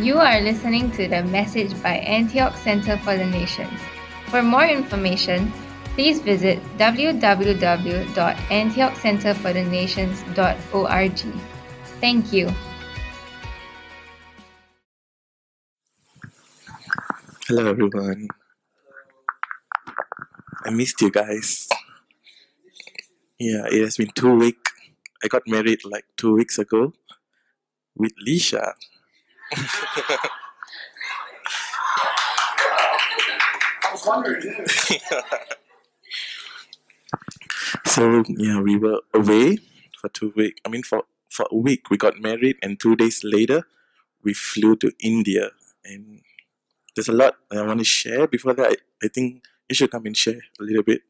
You are listening to the message by Antioch Center for the Nations. For more information, please visit www.antiochcenterforthenations.org. Thank you. Hello, everyone. I missed you guys. Yeah, it has been two weeks. I got married like two weeks ago with Lisha. So yeah, we were away for two weeks. I mean, for for a week we got married, and two days later we flew to India. And there's a lot I want to share. Before that, I, I think you should come and share a little bit.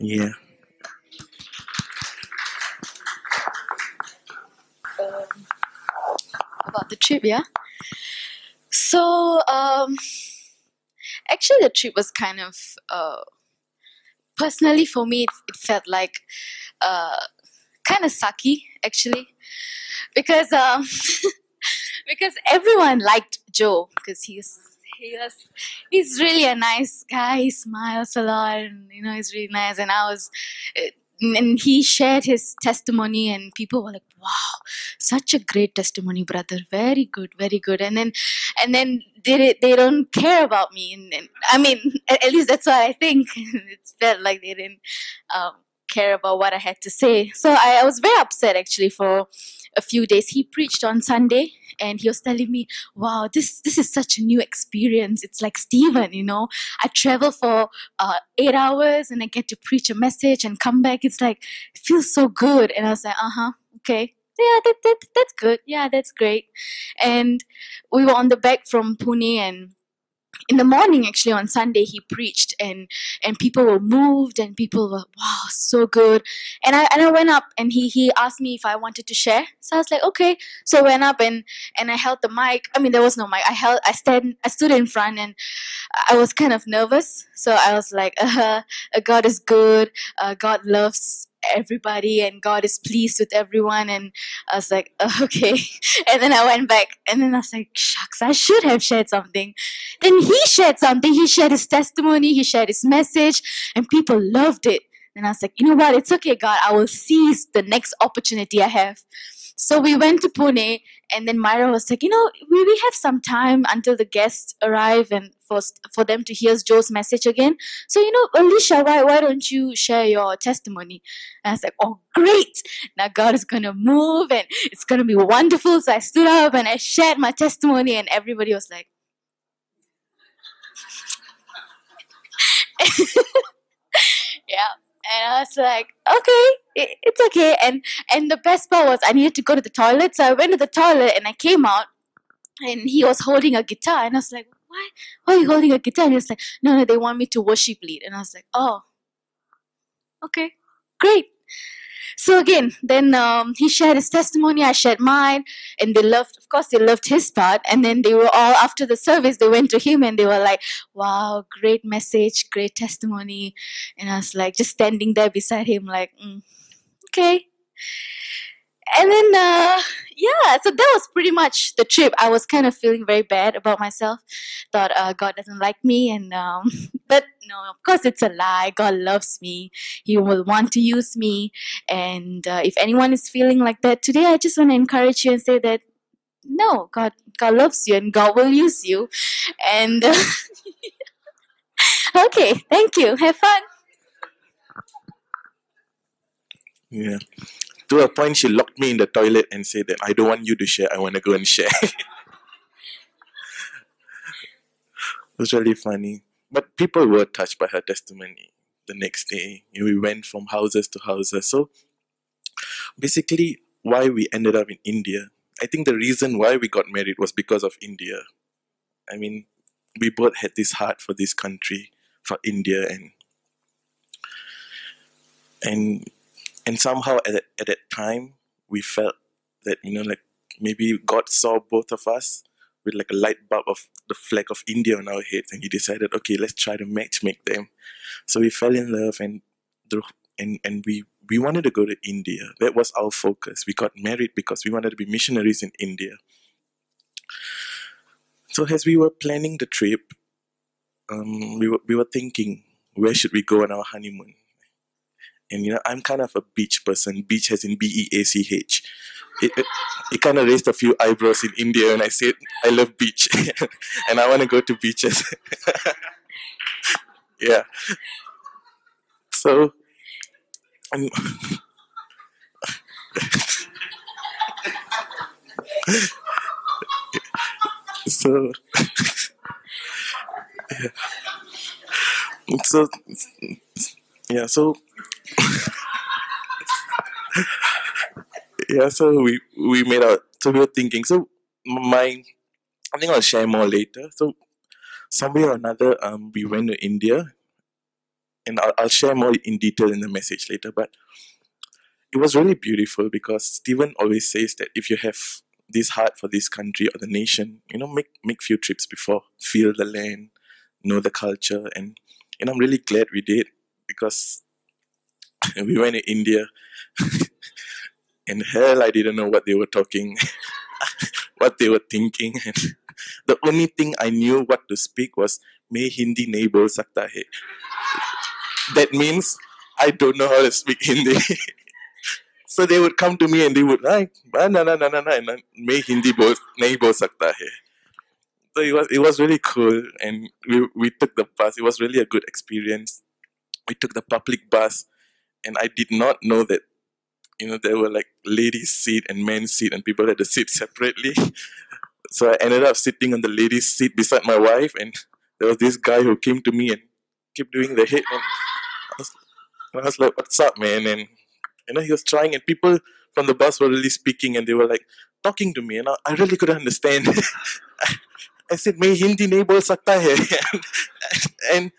Yeah. About the trip, yeah. So, um, actually, the trip was kind of, uh, personally for me, it, it felt like, uh, kind of sucky actually, because um, because everyone liked Joe because he's he was he's really a nice guy. He smiles a lot, and you know he's really nice. And I was, and he shared his testimony, and people were like, "Wow, such a great testimony, brother. Very good, very good." And then, and then they they don't care about me, and, and I mean, at, at least that's what I think. it felt like they didn't um, care about what I had to say. So I, I was very upset actually for a few days. He preached on Sunday and he was telling me, Wow, this this is such a new experience. It's like Stephen, you know. I travel for uh, eight hours and I get to preach a message and come back. It's like it feels so good. And I was like, uh-huh, okay. Yeah, that, that that's good. Yeah, that's great. And we were on the back from Pune and in the morning actually on sunday he preached and and people were moved and people were wow so good. And i and i went up and he he asked me if i wanted to share. So i was like okay. So i went up and and i held the mic. I mean there was no mic. I held i stand i stood in front and i was kind of nervous. So i was like uh, god is good. Uh, god loves everybody and God is pleased with everyone. And I was like, okay. And then I went back and then I was like, shucks, I should have shared something. Then he shared something. He shared his testimony, he shared his message, and people loved it. And I was like, you know what? It's okay, God. I will seize the next opportunity I have. So we went to Pune, and then Myra was like, you know, we, we have some time until the guests arrive and for, for them to hear Joe's message again. So, you know, Alicia, why, why don't you share your testimony? And I was like, oh, great. Now God is to move and it's to be wonderful. So I stood up and I shared my testimony, and everybody was like, yeah and I was like, okay, it, it's okay. And and the best part was I needed to go to the toilet, so I went to the toilet and I came out, and he was holding a guitar, and I was like, why? Why are you holding a guitar? And he was like, no, no, they want me to worship lead, and I was like, oh, okay, great. So again, then um, he shared his testimony, I shared mine, and they loved, of course, they loved his part. And then they were all, after the service, they went to him and they were like, wow, great message, great testimony. And I was like, just standing there beside him, like, mm, okay. And then, uh, yeah, so that was pretty much the trip. I was kind of feeling very bad about myself. Thought uh, God doesn't like me, and um, but no, of course it's a lie. God loves me. He will want to use me. And uh, if anyone is feeling like that today, I just want to encourage you and say that no, God, God loves you, and God will use you. And uh, okay, thank you. Have fun. Yeah. To a point, she locked me in the toilet and said that I don't want you to share. I want to go and share. it was really funny. But people were touched by her testimony the next day. We went from houses to houses. So basically, why we ended up in India, I think the reason why we got married was because of India. I mean, we both had this heart for this country, for India, and and and somehow at that, at that time we felt that you know like maybe God saw both of us with like a light bulb of the flag of India on our heads, and He decided, okay, let's try to match make them. So we fell in love, and and and we we wanted to go to India. That was our focus. We got married because we wanted to be missionaries in India. So as we were planning the trip, um, we were we were thinking where should we go on our honeymoon. And you know, I'm kind of a beach person. Beach has in B E A C H. It, it, it kind of raised a few eyebrows in India when I said I love beach and I want to go to beaches. yeah. So, um, so, yeah. So, yeah, so, yeah, so we, we made our, so we were thinking, so my, I think I'll share more later. So, somewhere or another, um, we went to India, and I'll, I'll share more in detail in the message later, but it was really beautiful because Stephen always says that if you have this heart for this country or the nation, you know, make make few trips before, feel the land, know the culture, and and I'm really glad we did because we went to India, In hell, I didn't know what they were talking, what they were thinking. And the only thing I knew what to speak was "May Hindi nahi sakta hai." That means I don't know how to speak Hindi. so they would come to me and they would like, "Na na na na na na, Hindi bol nahi bol sakta hai." So it was it was really cool, and we we took the bus. It was really a good experience. We took the public bus, and I did not know that you know there were like ladies seat and men's seat, and people had to sit separately. So I ended up sitting on the ladies seat beside my wife, and there was this guy who came to me and kept doing the head, and I was, I was like, "What's up, man?" And you know, he was trying, and people from the bus were really speaking, and they were like talking to me, and I, I really couldn't understand. I said, "May Hindi nahi bol sakta hai," and and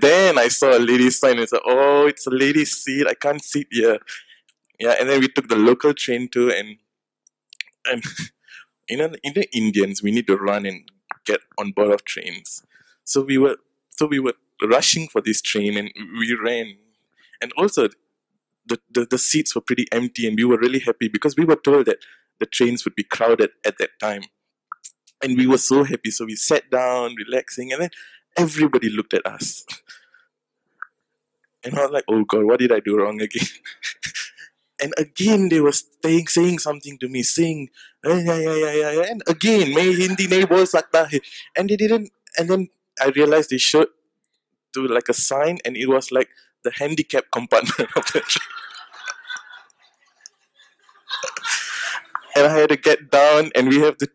then I saw a lady sign and said, "Oh, it's a lady seat. I can't sit here." Yeah, and then we took the local train too, and and you know, in the Indians, we need to run and get on board of trains. So we were so we were rushing for this train, and we ran, and also the, the, the seats were pretty empty and we were really happy because we were told that the trains would be crowded at that time and we were so happy so we sat down relaxing and then everybody looked at us. And i was like oh god what did i do wrong again? And again they were saying, saying something to me saying "Eh, yeah, yeah, yeah, yeah, yeah," and again may hindi nahi bol sakta hai. And they didn't and then i realized they showed to like a sign and it was like the handicap compartment of the train. and I had to get down and we have to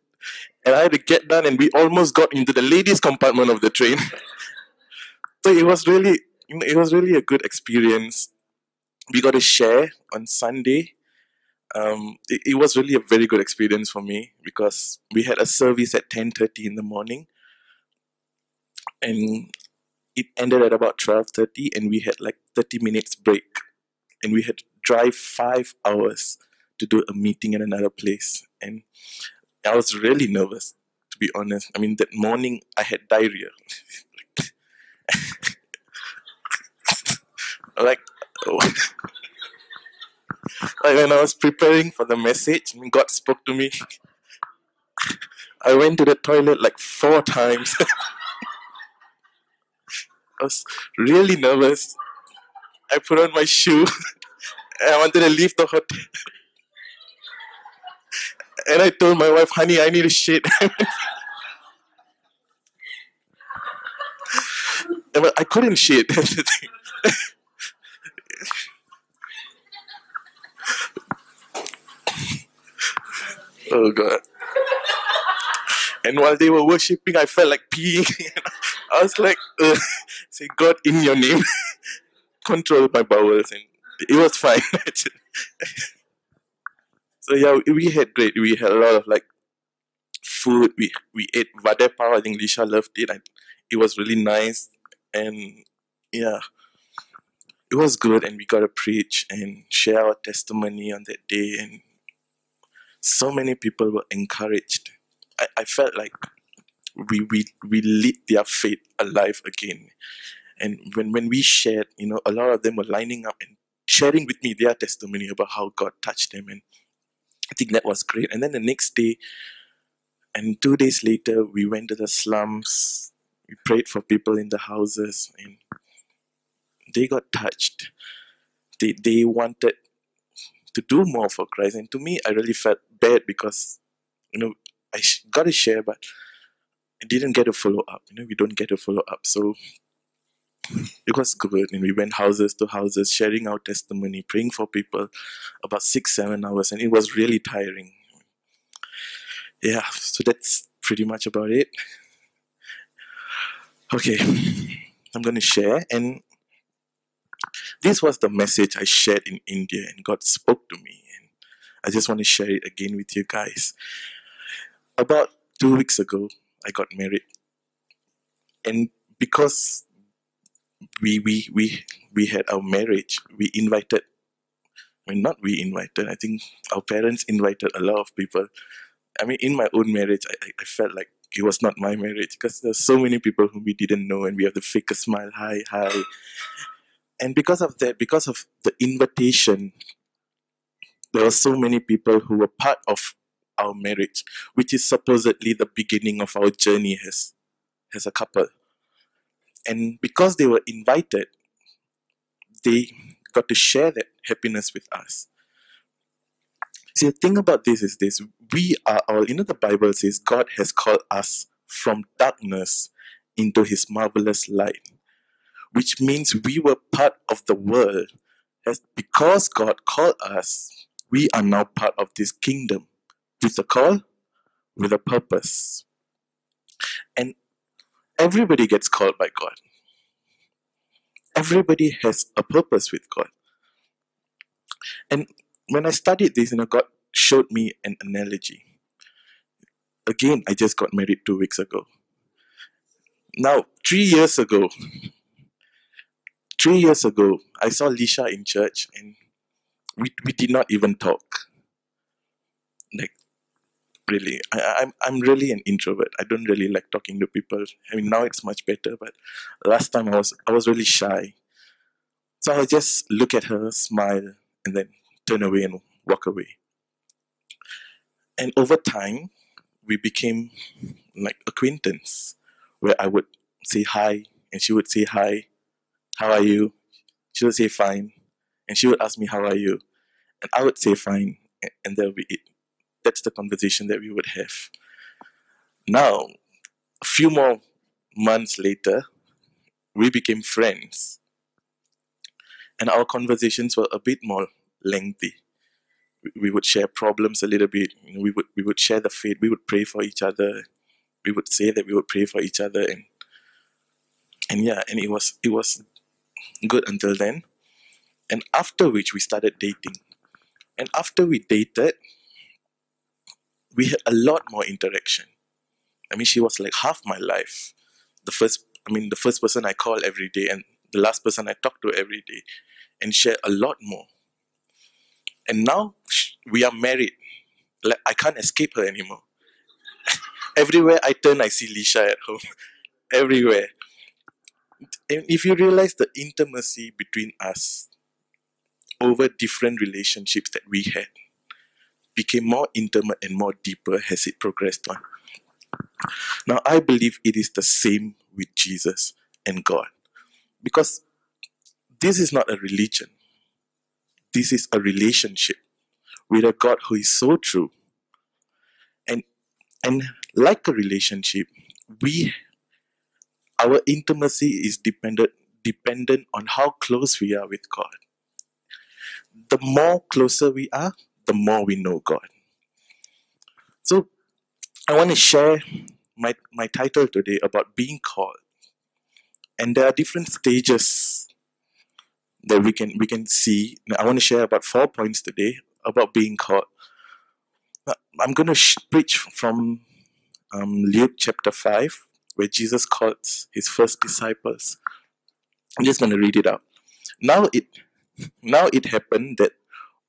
and I had to get down and we almost got into the ladies compartment of the train. so it was really it was really a good experience. We got to share on Sunday. Um, it, it was really a very good experience for me because we had a service at 10.30 in the morning and it ended at about 12.30 and we had like 30 minutes break and we had to drive five hours to do a meeting in another place and i was really nervous to be honest i mean that morning i had diarrhea like like when i was preparing for the message god spoke to me i went to the toilet like four times I was really nervous. I put on my shoe I wanted to leave the hotel. And I told my wife, honey, I need a shit. but I couldn't shit. Oh god. And while they were worshipping, I felt like peeing. I was like, say, God, in your name, control my bowels. And it was fine. So yeah, we had great. We had a lot of like food. We we ate vade pav. I think Lisha loved it. And it was really nice. And yeah, it was good. And we got to preach and share our testimony on that day. And so many people were encouraged. I, I felt like we, we we lit their faith alive again. And when, when we shared, you know, a lot of them were lining up and sharing with me their testimony about how God touched them. And I think that was great. And then the next day, And two days later, we went to the slums. We prayed for people in the houses, and they got touched. They they wanted to do more for Christ, and to me, I really felt bad because you know I got to share, but I didn't get a follow up. You know, we don't get a follow up, so it was good. And we went houses to houses, sharing our testimony, praying for people about six, seven hours, and it was really tiring. Yeah, so that's pretty much about it. Okay, I'm going to share, and this was the message I shared in India, and God spoke to me, and I just want to share it again with you guys. About two weeks ago, I got married, and because we we we we had our marriage, we invited. I mean, not we invited. I think our parents invited a lot of people. I mean, in my own marriage, I, I, felt like it was not my marriage because there's so many people whom we didn't know, and we have to fake a smile, hi, hi. And because of that, because of the invitation, there were so many people who were part of our marriage, which is supposedly the beginning of our journey as as a couple. And because they were invited, they got to share that happiness with us. See, the thing about this is this we are all, you know, the Bible says God has called us from darkness into his marvelous light, which means we were part of the world. As because God called us, we are now part of this kingdom with a call, with a purpose. And everybody gets called by God. Everybody has a purpose with God. And when I studied this, you know, God showed me an analogy. Again, I just got married two weeks ago. Now, three years ago, three years ago, I saw Lisha in church and we, we did not even talk. Like, really, I, I- I'm, I'm really an introvert. I don't really like talking to people. I mean, now it's much better, but last time I was, I was really shy. So I just look at her, smile, and then turn away and walk away. And over time, we became like acquaintance, where I would say hi, and she would say hi, how are you? She would say fine, and she would ask me how are you, and I would say fine, a- and that would be it. That's the conversation that we would have. Now, a few more months later, we became friends, and our conversations were a bit more lengthy we- would share problems a little bit. We would we would share the faith. We would pray for each other. We would say that we would pray for each other, and and yeah, and it was it was good until then. And after which we started dating, and after we dated, we had a lot more interaction. I mean, she was like half my life. The first, I mean, the first person I call every day, and the last person I talk to every day, and share a lot more. And now we are married. Like I can't escape her anymore. Everywhere I turn, I see Lisha at home. Everywhere. And if you realize the intimacy between us over different relationships that we had became more intimate and more deeper as it progressed on. Now, I believe it is the same with Jesus and God because this is not a religion, this is a relationship with a God who is so true. And and like a relationship, we our intimacy is dependent dependent on how close we are with God. The more closer we are, the more we know God. So I want to share my, my title today about being called. And there are different stages that we can we can see. I want to share about four points today about being called. I'm going to sh- preach from um, Luke chapter 5, where Jesus called his first disciples. I'm just going to read it out. Now it now it happened that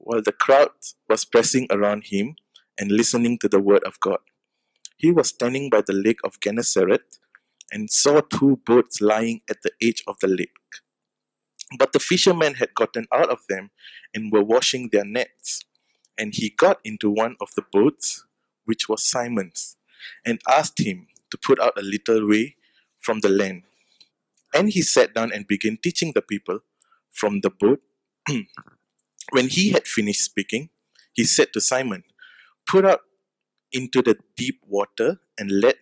while the crowd was pressing around him and listening to the word of God, he was standing by the lake of Gennesaret and saw two boats lying at the edge of the lake. But the fishermen had gotten out of them and were washing their nets. And he got into one of the boats, which was Simon's, and asked him to put out a little way from the land. And he sat down and began teaching the people from the boat. when he had finished speaking, he said to Simon, Put out into the deep water and let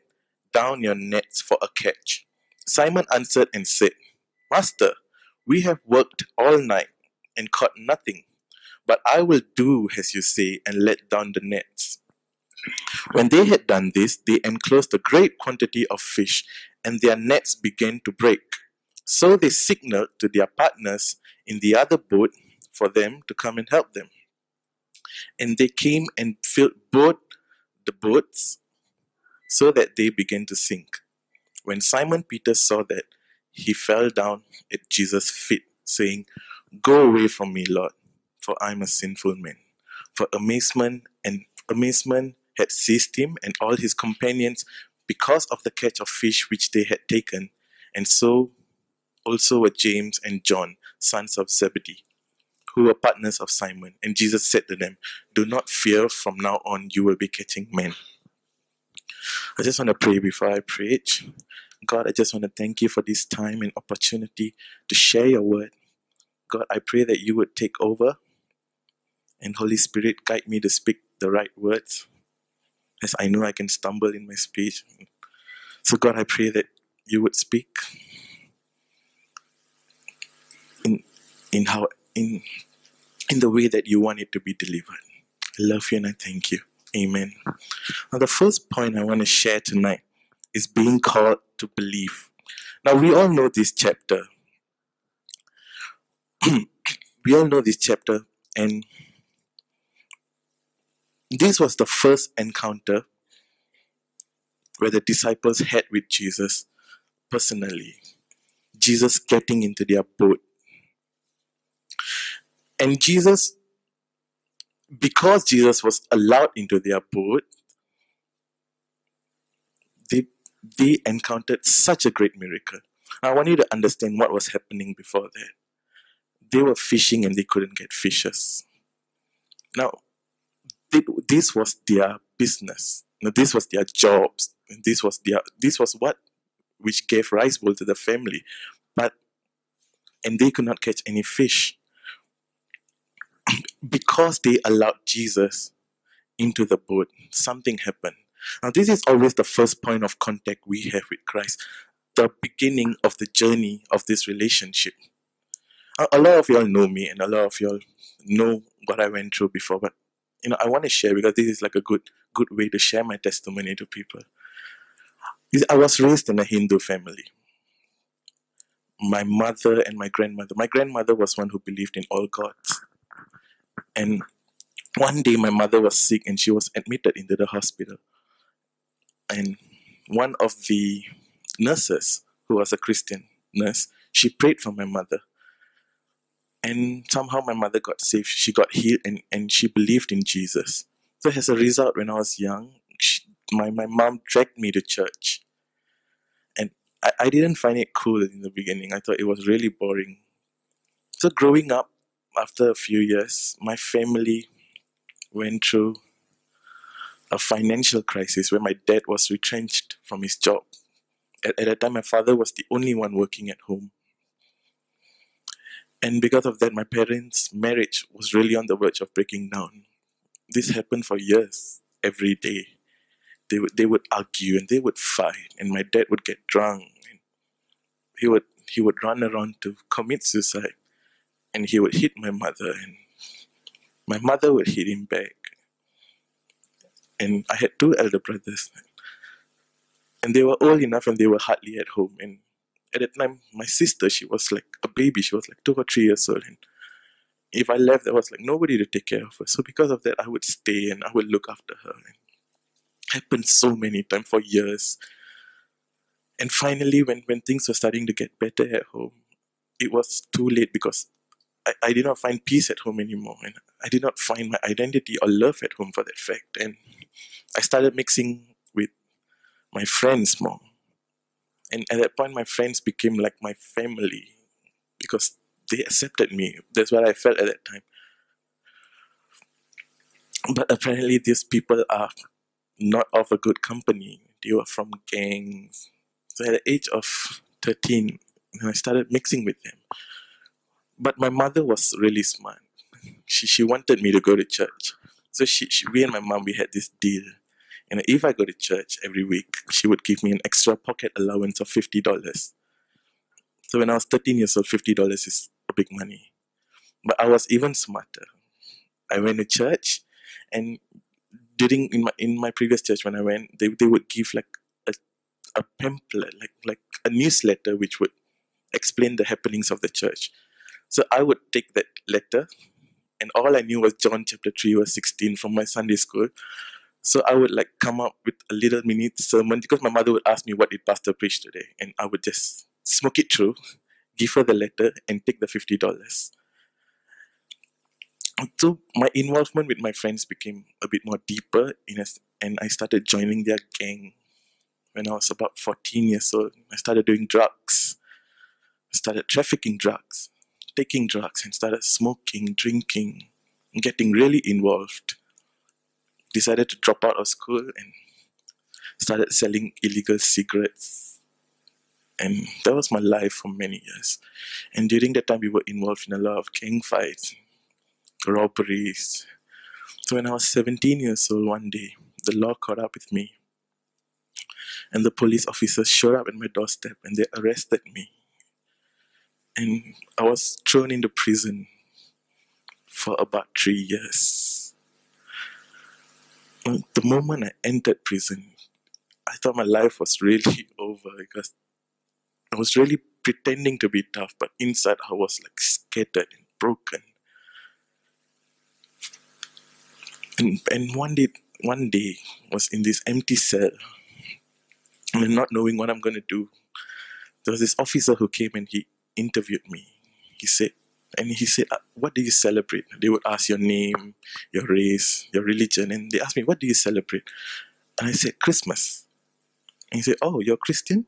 down your nets for a catch. Simon answered and said, Master, we have worked all night and caught nothing, but I will do as you say and let down the nets. When they had done this, they enclosed a great quantity of fish, and their nets began to break. So they signaled to their partners in the other boat for them to come and help them. And they came and filled both the boats so that they began to sink. When Simon Peter saw that, he fell down at Jesus' feet, saying, Go away from me, Lord, for I am a sinful man. For amazement and amazement had seized him and all his companions because of the catch of fish which they had taken, and so also were James and John, sons of Zebedee, who were partners of Simon. And Jesus said to them, Do not fear, from now on you will be catching men. I just want to pray before I preach. God, I just want to thank you for this time and opportunity to share your word. God, I pray that you would take over and Holy Spirit guide me to speak the right words as I know I can stumble in my speech. So, God, I pray that you would speak in, in, how, in, in the way that you want it to be delivered. I love you and I thank you. Amen. Now, the first point I want to share tonight is being called to believe. Now, we all know this chapter. we all know this chapter, and this was the first encounter where the disciples had with Jesus personally. Jesus getting into their boat. And Jesus, because Jesus was allowed into their boat, they, they encountered such a great miracle. I want you to understand what was happening before that. They were fishing and they couldn't get fishes. Now, this was their business. Now, this was their jobs. This was their this was what which gave rice bowl to the family. But and they could not catch any fish. Because they allowed Jesus into the boat, something happened. Now, this is always the first point of contact we have with Christ, the beginning of the journey of this relationship. A, lot of y'all know me, and a lot of y'all know what I went through before, but you know, I want to share because this is like a good good way to share my testimony to people. I was raised in a Hindu family. My mother and my grandmother. My grandmother was one who believed in all gods. And one day my mother was sick and she was admitted into the hospital. And one of the nurses, who was a Christian nurse, she prayed for my mother and somehow my mother got saved. She got healed and, and she believed in Jesus. So as a result, when I was young, she, my, my mom dragged me to church. And I, I didn't find it cool in the beginning. I thought it was really boring. So growing up, after a few years, my family went through a financial crisis where my dad was retrenched from his job. At, at that time, my father was the only one working at home. And because of that, my parents' marriage was really on the verge of breaking down. This happened for years, every day. They would, they would argue and they would fight, and my dad would get drunk. He would he would run around to commit suicide, and he would hit my mother, and my mother would hit him back. And I had two elder brothers, and they were old enough, and they were hardly at home. And at that time, my sister, she was like a baby. She was like two or three years old. And if I left, there was like nobody to take care of her. So because of that, I would stay and I would look after her. And happened so many times for years. And finally, when, when things were starting to get better at home, it was too late because I, I did not find peace at home anymore. And I did not find my identity or love at home for that fact. And I started mixing with my friends more and at that point my friends became like my family because they accepted me that's what i felt at that time but apparently these people are not of a good company. They were from gangs. So at the age of 13, I started mixing with them. But my mother was really smart. She, she wanted me to go to church. So she, she, we and my mom, we had this deal. And if I go to church every week, she would give me an extra pocket allowance of $50. So when I was 13 years old, $50 is a big money. But I was even smarter. I went to church and during in my in my previous church when I went, they, they would give like a, a pamphlet, like like a newsletter which would explain the happenings of the church. So I would take that letter and all I knew was John chapter 3 verse 16 from my Sunday school. So I would like come up with a little mini sermon because my mother would ask me what did pastor preach today and I would just smoke it through, give her the letter, and take the fifty dollars. So my involvement with my friends became a bit more deeper, in a, and I started joining their gang when I was about fourteen years old. I started doing drugs, I started trafficking drugs, taking drugs, and started smoking, drinking, getting really involved. Decided to drop out of school and started selling illegal cigarettes and that was my life for many years. And during that time, we were involved in a lot of gang fights, robberies. So when I was 17 years old, one day, the law caught up with me. And the police officers showed up at my doorstep and they arrested me. And I was thrown into prison for about three years. The moment I entered prison, I thought my life was really over because I was really pretending to be tough, but inside I was like scattered and broken. And and one day one day was in this empty cell and not knowing what I'm gonna do. There was this officer who came and he interviewed me. He said and he said, uh, What do you celebrate? They would ask your name, your race, your religion, and they asked me, What do you celebrate? And I said, Christmas. And he said, Oh, you're Christian?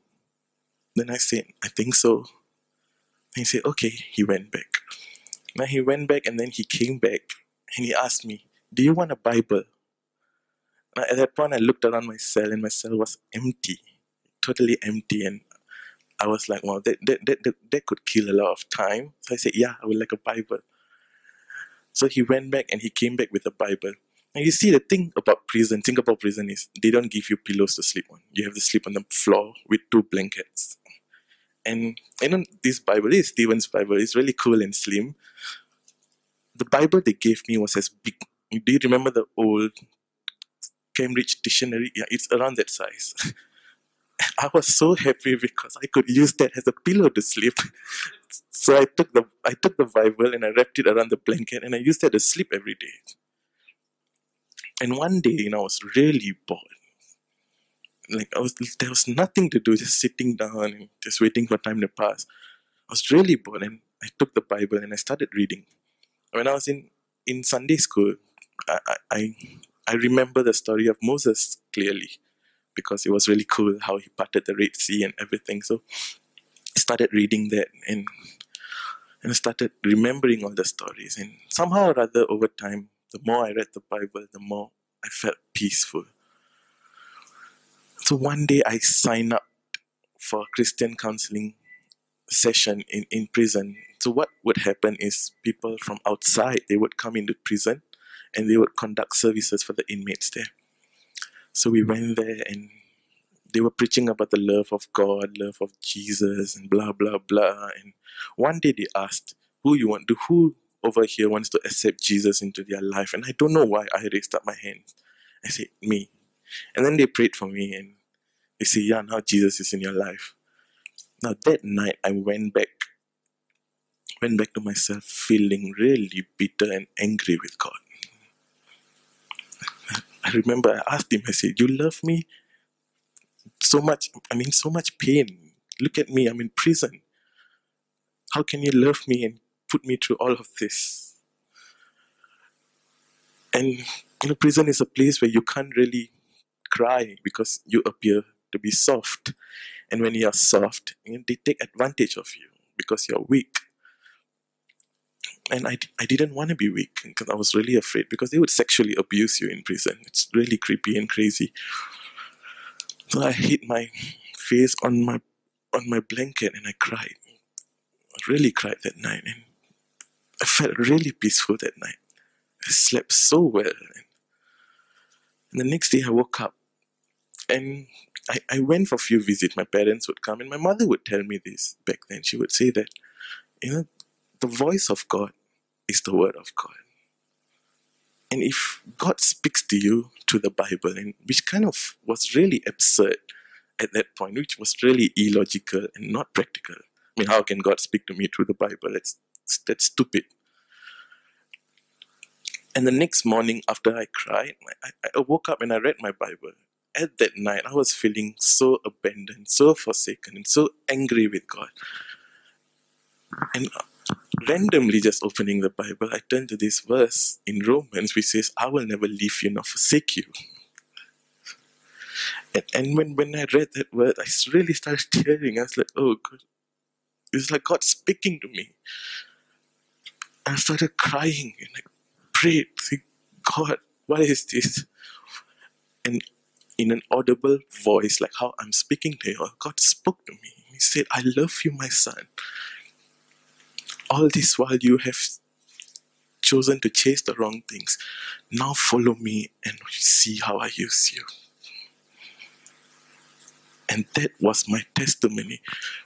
Then I said, I think so. And he said, okay. He went back. Now he went back and then he came back and he asked me, Do you want a Bible? Now at that point, I looked around my cell and my cell was empty, totally empty. And I was like, well, that, that, that, that, that could kill a lot of time. So I said, yeah, I would like a Bible. So he went back and he came back with a Bible. And you see, the thing about prison, Singapore prison is they don't give you pillows to sleep on. You have to sleep on the floor with two blankets. And you know, this Bible, this Stephen's Bible, is really cool and slim. The Bible they gave me was as big. Do you remember the old Cambridge Dictionary? Yeah, it's around that size. I was so happy because I could use that as a pillow to sleep. So I took the I took the Bible and I wrapped it around the blanket and I used that to sleep every day. And one day, you know, I was really bored like I was there was nothing to do, just sitting down and just waiting for time to pass. I was really bored and I took the Bible and I started reading. When I was in, in Sunday school, I, I I remember the story of Moses clearly because it was really cool how he parted the Red Sea and everything. So I started reading that and and started remembering all the stories. And somehow or other, over time, the more I read the Bible, the more I felt peaceful. So one day I signed up for a Christian counseling session in, in prison. So what would happen is people from outside they would come into prison and they would conduct services for the inmates there. So we went there and they were preaching about the love of God, love of Jesus, and blah blah blah. And one day they asked, "Who you want to? Who over here wants to accept Jesus into their life?" And I don't know why I raised up my hand. I said, "Me." And then they prayed for me, and they say, yeah, now Jesus is in your life. Now that night I went back, went back to myself feeling really bitter and angry with God. I remember I asked him, I said, You love me so much, I mean, so much pain. Look at me, I'm in prison. How can you love me and put me through all of this? And you know, prison is a place where you can't really cry because you appear to be soft. And when you are soft, they take advantage of you because you're weak. And I, I didn't want to be weak because I was really afraid because they would sexually abuse you in prison. It's really creepy and crazy. So I hit my face on my on my blanket and I cried. I really cried that night and I felt really peaceful that night. I slept so well. And the next day I woke up and I, I went for a few visits. My parents would come and my mother would tell me this back then. She would say that, you know, the voice of God is the word of God. And if God speaks to you to the Bible, and which kind of was really absurd at that point, which was really illogical and not practical. I mean, how can God speak to me through the Bible? That's that's stupid. And the next morning, after I cried, I, I woke up and I read my Bible. At that night, I was feeling so abandoned, so forsaken, and so angry with God. And randomly just opening the Bible, I turned to this verse in Romans which says, I will never leave you nor forsake you. And, and when, when I read that word, I really started tearing. I was like, oh, God. It's like God speaking to me. I started crying and I prayed, God, what is this? And in an audible voice, like how I'm speaking to you, God spoke to me. He said, I love you, my son all this while you have chosen to chase the wrong things. Now follow me and see how I use you. And that was my testimony,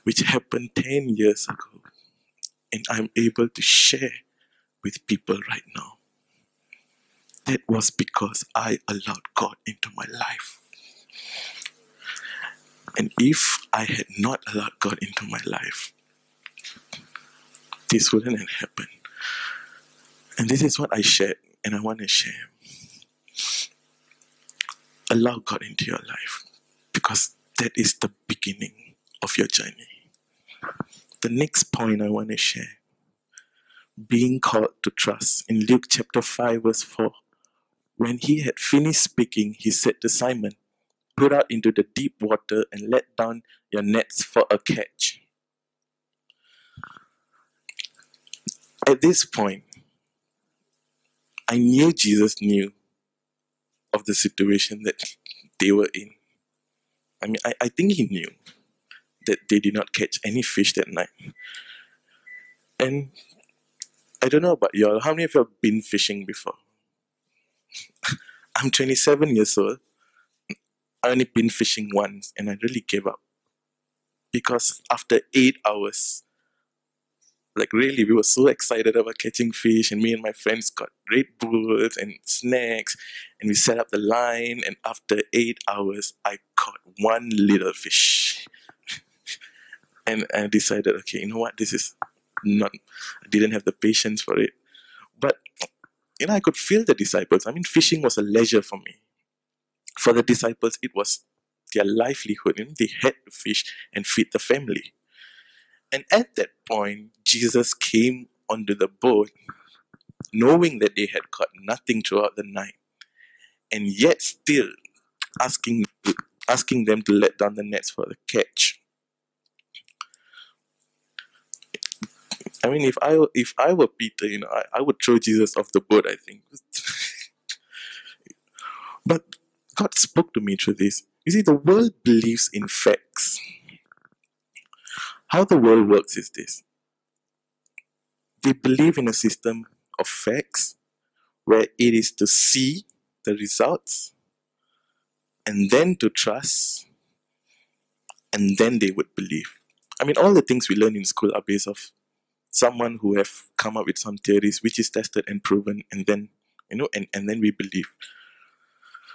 which happened 10 years ago. And I'm able to share with people right now. That was because I allowed God into my life. And if I had not allowed God into my life, this wouldn't have happened. And this is what I shared, and I want to share. Allow God into your life because that is the beginning of your journey. The next point I want to share being called to trust. In Luke chapter 5, verse 4, when he had finished speaking, he said to Simon, Put out into the deep water and let down your nets for a catch. At this point, I knew Jesus knew of the situation that they were in. I mean, I, I think he knew that they did not catch any fish that night. And I don't know about y'all, how many of you have been fishing before? I'm 27 years old. I only been fishing once and I really gave up. Because after eight hours, like really we were so excited about catching fish and me and my friends got Red Bulls and snacks and we set up the line and after eight hours I caught one little fish. And I decided okay you know what? This is not I didn't have the patience for it. But you know I could feel the disciples. I mean fishing was a leisure for me. For the disciples it was their livelihood. You know, they had to fish and feed the family and at that point, Jesus came onto the boat, knowing that they had caught nothing throughout the night, and yet still asking, asking them to let down the nets for the catch. I mean, if I if I were Peter, you know, I, I would throw Jesus off the boat. I think, but God spoke to me through this. You see, the world believes in facts. How the world works is this. They believe in a system of facts where it is to see the results and then to trust and then they would believe. I mean, all the things we learn in school are based off someone who have come up with some theories which is tested and proven and then you know and, and then we believe.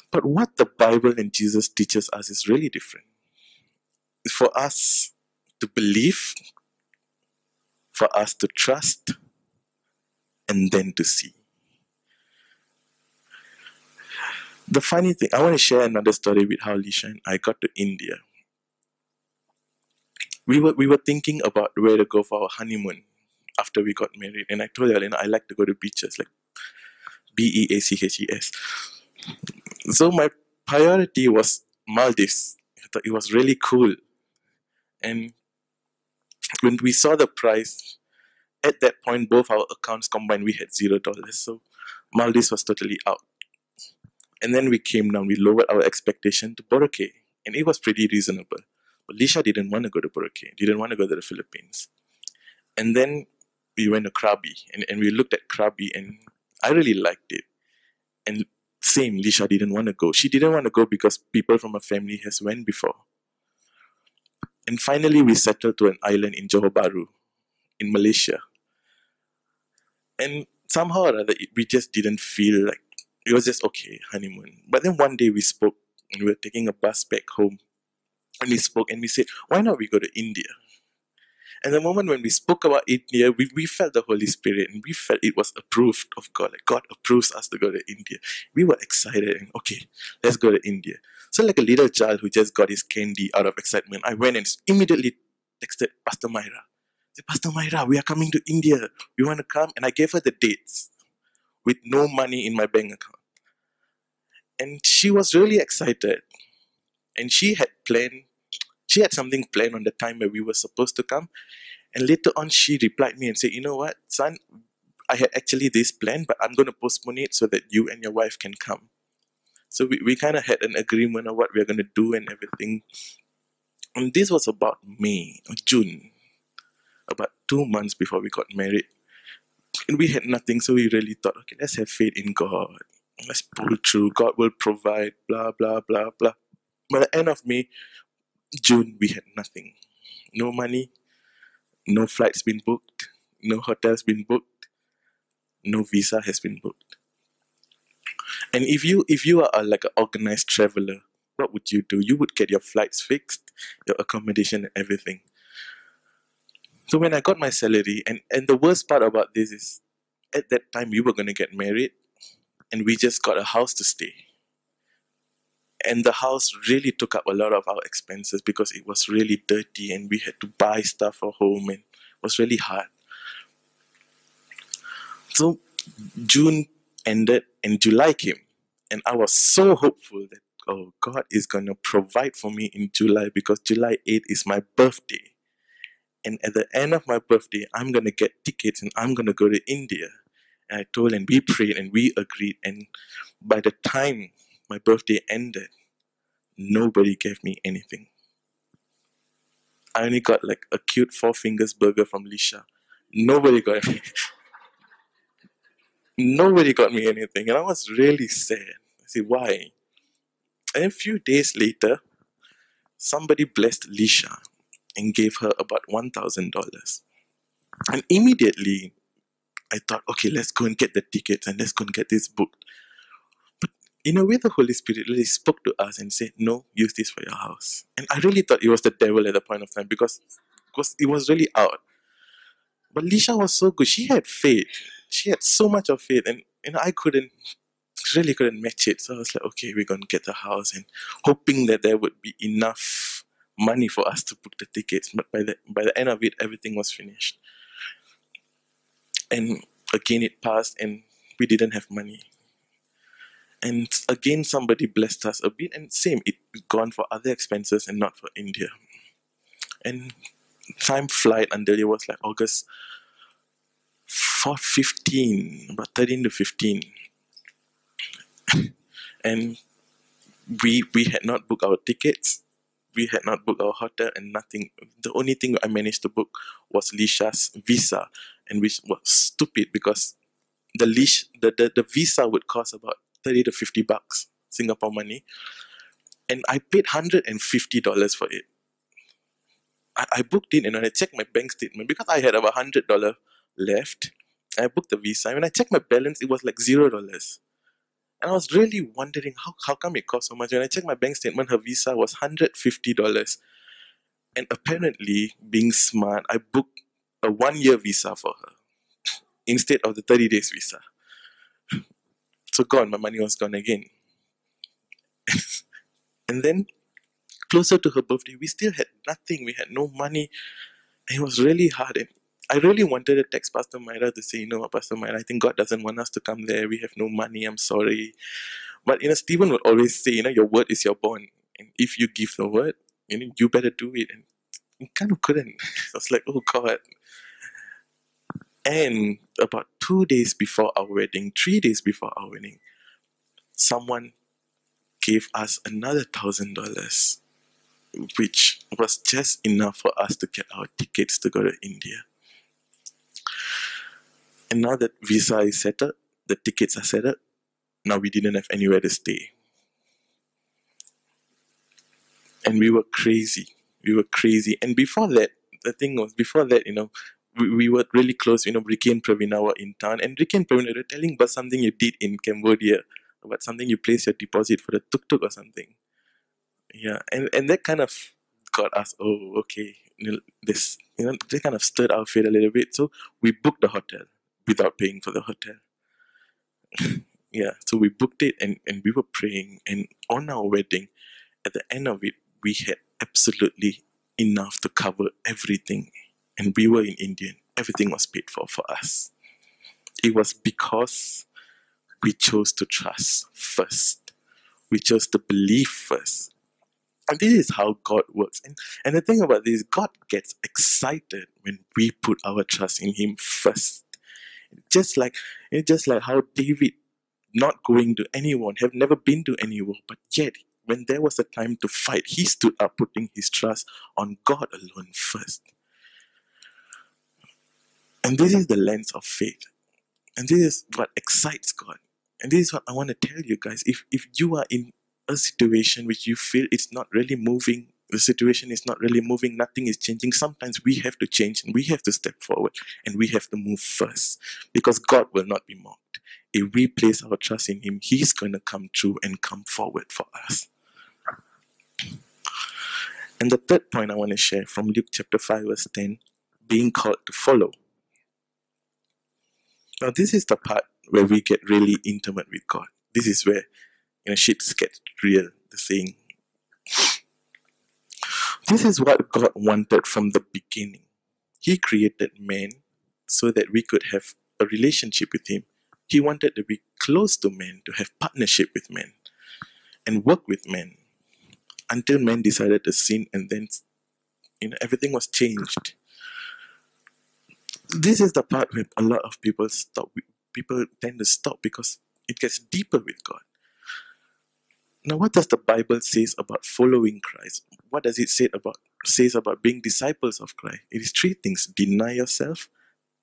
But what the bible and jesus teaches us is really different. For us to believe, for us to trust, and then to see. The funny thing, I want to share another story with how Lisha and I got to India. We were we were thinking about where to go for our honeymoon after we got married, and I told know, I like to go to beaches, like B E A C H E S. So my priority was Maldives. I thought it was really cool, and when we saw the price at that point, both our accounts combined, we had zero dollars. So Maldives was totally out. And then we came down, we lowered our expectation to Boracay, and it was pretty reasonable. But Lisha didn't want to go to Boracay, didn't want to go to the Philippines. And then we went to Krabi, and, and we looked at Krabi, and I really liked it. And same, Lisha didn't want to go. She didn't want to go because people from her family has went before. And finally, we settled to an island in Johor Bahru, in Malaysia. And somehow or other, we just didn't feel like it was just okay honeymoon. But then one day we spoke, and we were taking a bus back home, and we spoke, and we said, "Why not we go to India?" And the moment when we spoke about India, we, we felt the Holy Spirit, and we felt it was approved of God. Like God approves us to go to India. We were excited, and okay, let's go to India. So, like a little child who just got his candy out of excitement, I went and immediately texted Pastor Myra. Said, Pastor Myra, we are coming to India. You want to come. And I gave her the dates with no money in my bank account. And she was really excited. And she had planned, she had something planned on the time where we were supposed to come. And later on, she replied me and said, You know what, son, I had actually this plan, but I'm going to postpone it so that you and your wife can come. So we, we kind of had an agreement of what we are going to do and everything. And this was about May or June, about two months before we got married. And we had nothing, so we really thought, okay, let's have faith in God. Let's pull through. God will provide, blah, blah, blah, blah. By the end of May, June, we had nothing. No money, no flights been booked, no hotels been booked, no visa has been booked. And if you if you are a, like an organized traveler, what would you do? You would get your flights fixed, your accommodation, and everything. So when I got my salary, and and the worst part about this is, at that time we were gonna get married, and we just got a house to stay. And the house really took up a lot of our expenses because it was really dirty, and we had to buy stuff for home, and it was really hard. So June ended and July came. And I was so hopeful that, oh, God is to provide for me in July because July 8 is my birthday. And at the end of my birthday, I'm to get tickets and I'm to go to India. And I told and we prayed and we agreed. And by the time my birthday ended, nobody gave me anything. I only got like a cute Four Fingers burger from Lisha. Nobody got me. Nobody got me anything, and I was really sad. I said, why? And a few days later, somebody blessed Lisha and gave her about $1,000. And immediately, I thought, okay, let's go and get the tickets and let's go and get this booked. But in a way, the Holy Spirit really spoke to us and said, no, use this for your house. And I really thought it was the devil at the point of time because, because it was really out. But Lisha was so good. She had faith. She had so much of it and you know I couldn't, really couldn't match it. So I was like, okay, we're gonna get the house, and hoping that there would be enough money for us to book the tickets. But by the by the end of it, everything was finished. And again, it passed, and we didn't have money. And again, somebody blessed us a bit, and same, it gone for other expenses and not for India. And time flight until it was like August 4, 15, about 13 to 15. and we we had not booked our tickets, we had not booked our hotel, and nothing. The only thing I managed to book was Lisha's visa, and which was stupid because the leash the, the, the visa would cost about 30 to 50 bucks Singapore money, and I paid $150 for it. I, I booked it and I checked my bank statement because I had about hundred dollar left. I booked the visa. When I checked my balance, it was like zero dollars. And I was really wondering how, how come it cost so much. When I checked my bank statement, her visa was hundred fifty dollars. And apparently, being smart, I booked a one year visa for her instead of the 30 days visa. So gone, my money was gone again. and then closer to her birthday, we still had nothing. We had no money. It was really hard. And I really wanted to text Pastor Myra to say, you know Pastor Myra, I think God doesn't want us to come there. We have no money. I'm sorry. But, you know, Stephen would always say, you know, your word is your bond. And if you give the word, you know, you better do it. And you kind of couldn't. I was like, oh, God. And about two days before our wedding, three days before our wedding, someone gave us another thousand dollars, which was just enough for us to get our tickets to go to India. And now that visa is settled, the tickets are settled, now we didn't have anywhere to stay. And we were crazy. We were crazy. And before that, the thing was, before that, you know, we, we were really close. You know, Ricky and Pravina were in town. And Ricky and Pravina were telling about something you did in Cambodia, about something you placed your deposit for the tuk-tuk or something. Yeah. And, and that kind of got us, oh, okay. This, you know, they kind of stirred our faith a little bit. So we booked the hotel without paying for the hotel. yeah, so we booked it and, and we were praying. And on our wedding, at the end of it, we had absolutely enough to cover everything. And we were in India. Everything was paid for for us. It was because we chose to trust first. We chose to believe first. And this is how God works. And, and the thing about this, God gets excited when we put our trust in Him first. Just like it's just like how David not going to anyone, have never been to anyone, but yet when there was a time to fight, he stood up putting his trust on God alone first. And this is the lens of faith. And this is what excites God. And this is what I want to tell you guys. If if you are in a situation which you feel it's not really moving, the situation is not really moving, nothing is changing, sometimes we have to change and we have to step forward and we have to move first because God will not be mocked. If we place our trust in Him, He's going to come true and come forward for us. And the third point I want to share from Luke chapter 5, verse 10 being called to follow. Now, this is the part where we get really intimate with God. This is where you know shit gets real, the saying. This is what God wanted from the beginning. He created man so that we could have a relationship with Him. He wanted to be close to men, to have partnership with men, and work with men until man decided to sin and then you know everything was changed this is the part where a lot of people stop people tend to stop because it gets deeper with god now what does the bible says about following christ? What does it say about says about being disciples of christ? It is three things. Deny yourself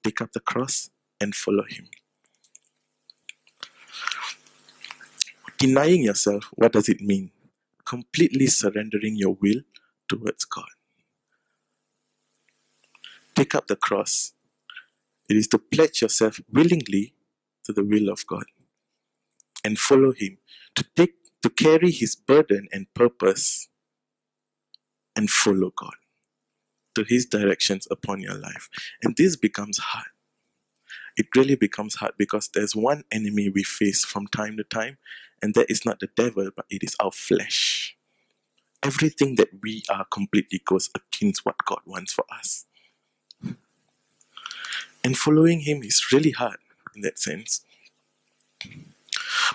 take up the cross and follow him. Denying yourself what does it mean? Completely surrendering your will towards God. Take up the cross. It is to pledge yourself willingly to the will of God and follow Him, to take to carry His burden and purpose and follow God to His directions upon your life. And this becomes hard. It really becomes hard because there's one enemy we face from time to time, and that is not the devil, but it is our flesh. Everything that we are completely goes against what God wants for us. And following Him is really hard in that sense.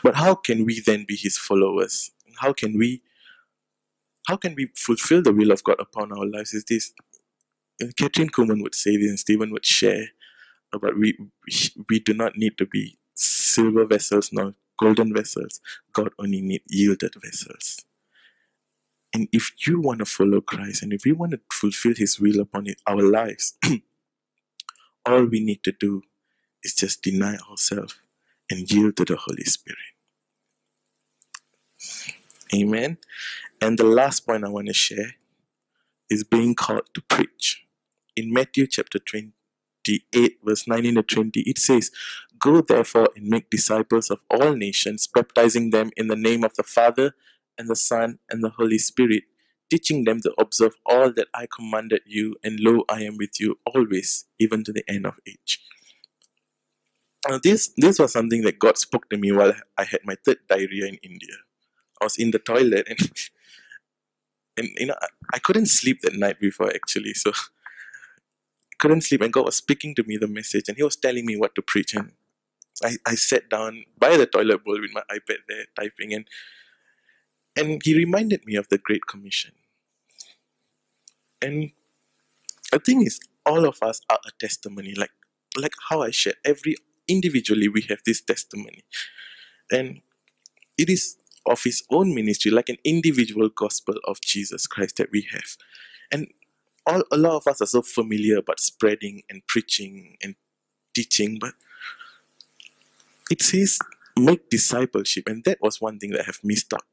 But how can we then be His followers? How can we how can we fulfill the will of God upon our lives? Is this Kathryn Kuhlman would say this and Stephen would share about we we do not need to be silver vessels nor golden vessels. God only needs yielded vessels. And if you want to follow Christ and if we want to fulfill His will upon it, our lives, all we need to do is just deny ourselves and yield to the Holy Spirit. Amen. And the last point I want to share is being called to preach. In Matthew chapter 28, verse 19 to 20, it says, Go therefore and make disciples of all nations, baptizing them in the name of the Father and the Son and the Holy Spirit, teaching them to observe all that I commanded you, and lo, I am with you always, even to the end of age. Now, this this was something that God spoke to me while I had my third diarrhea in India. I was in the toilet and and you know I, I couldn't sleep that night before actually, so I couldn't sleep. And God was speaking to me the message, and He was telling me what to preach. And I, I sat down by the toilet bowl with my iPad there typing and and he reminded me of the Great Commission. And the thing is, all of us are a testimony. Like like how I shared, every individually we have this testimony. And it is of his own ministry, like an individual gospel of Jesus Christ that we have. And all a lot of us are so familiar about spreading and preaching and teaching, but it says make discipleship, and that was one thing that I have missed out.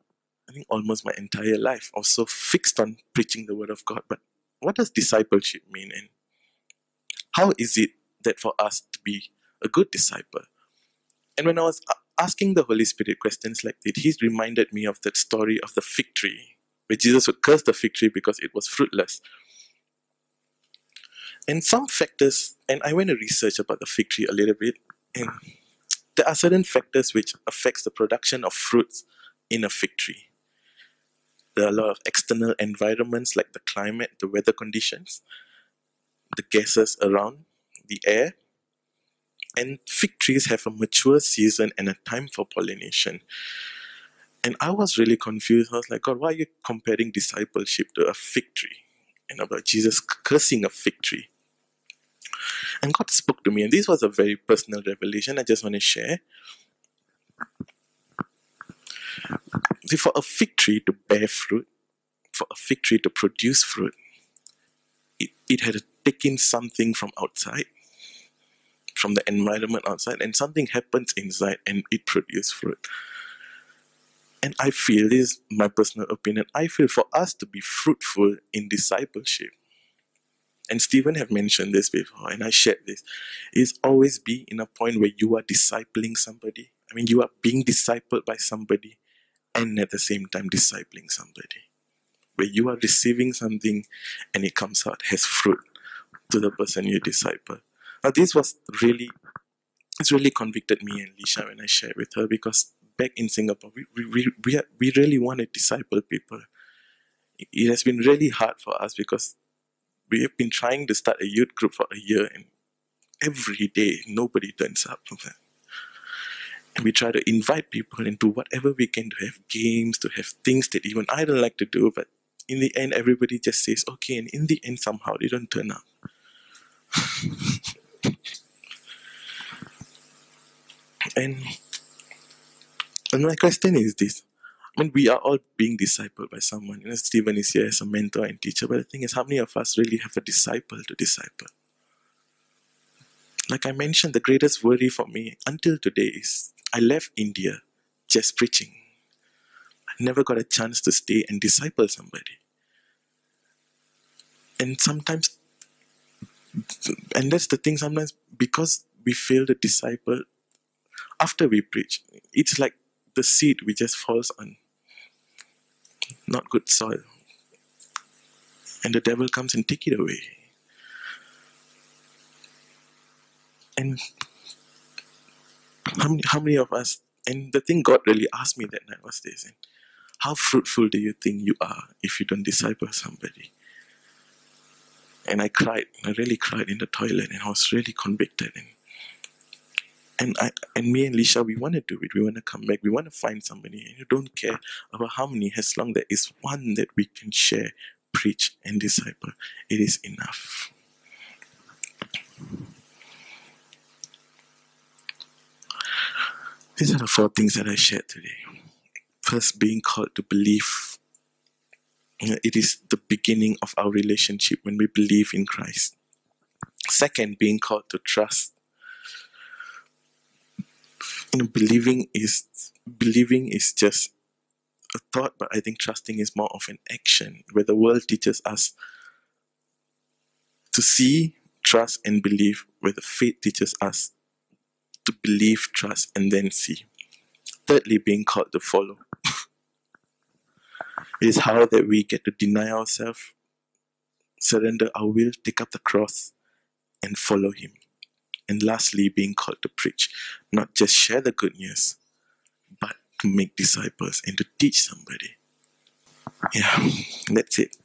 I think almost my entire life. I was so fixed on preaching the word of God. But what does discipleship mean? And how is it that for us to be a good disciple? And when I was asking the Holy Spirit questions like that, He reminded me of that story of the fig tree, where Jesus would curse the fig tree because it was fruitless. And some factors, and I went to research about the fig tree a little bit, and there are certain factors which affects the production of fruits in a fig tree. There are a lot of external environments like the climate, the weather conditions, the gases around, the air, and fig trees have a mature season and a time for pollination. And I was really confused. I was like, God, why are you comparing discipleship to a fig tree? And about Jesus cursing a fig tree. And God spoke to me, and this was a very personal revelation I just want to share. See, for a fig tree to bear fruit, for a fig tree to produce fruit, it, it had to take in something from outside, from the environment outside, and something happens inside and it produces fruit. And I feel, this is my personal opinion, I feel for us to be fruitful in discipleship, and Stephen have mentioned this before, and I shared this, is always be in a point where you are discipling somebody. I mean, you are being discipled by somebody and at the same time discipling somebody. Where you are receiving something and it comes out, has fruit to the person you disciple. Now, this was really, it's really convicted me and Lisha when I shared with her because back in Singapore, we, we, we, we really want to disciple people. It has been really hard for us because we have been trying to start a youth group for a year and every day nobody turns up and we try to invite people into whatever we can to have games to have things that even i don't like to do but in the end everybody just says okay and in the end somehow they don't turn up and and my question is this I mean, we are all being discipled by someone. You know, Stephen is here as a mentor and teacher, but the thing is, how many of us really have a disciple to disciple? Like I mentioned, the greatest worry for me until today is I left India just preaching. I never got a chance to stay and disciple somebody. And sometimes, and that's the thing, sometimes because we fail to disciple after we preach, it's like the seed we just falls on not good soil. And the devil comes and take it away. And how many, how many of us, and the thing God really asked me that night was this, how fruitful do you think you are if you don't disciple somebody? And I cried, I really cried in the toilet, and I was really convicted. And and I and me and Lisha, we want to do it. We want to come back. We want to find somebody, and you don't care about how many. As long there is one that we can share, preach, and disciple, it is enough. These are the four things that I shared today. First, being called to believe. It is the beginning of our relationship when we believe in Christ. Second, being called to trust you know, believing is believing is just a thought, but I think trusting is more of an action where the world teaches us to see, trust, and believe, where the faith teaches us to believe, trust, and then see. Thirdly, being called to follow. it is how that we get to deny ourselves, surrender our will, take up the cross, and follow Him. And lastly, being called to preach, not just share the good news, but to make disciples and to teach somebody. Yeah, that's it.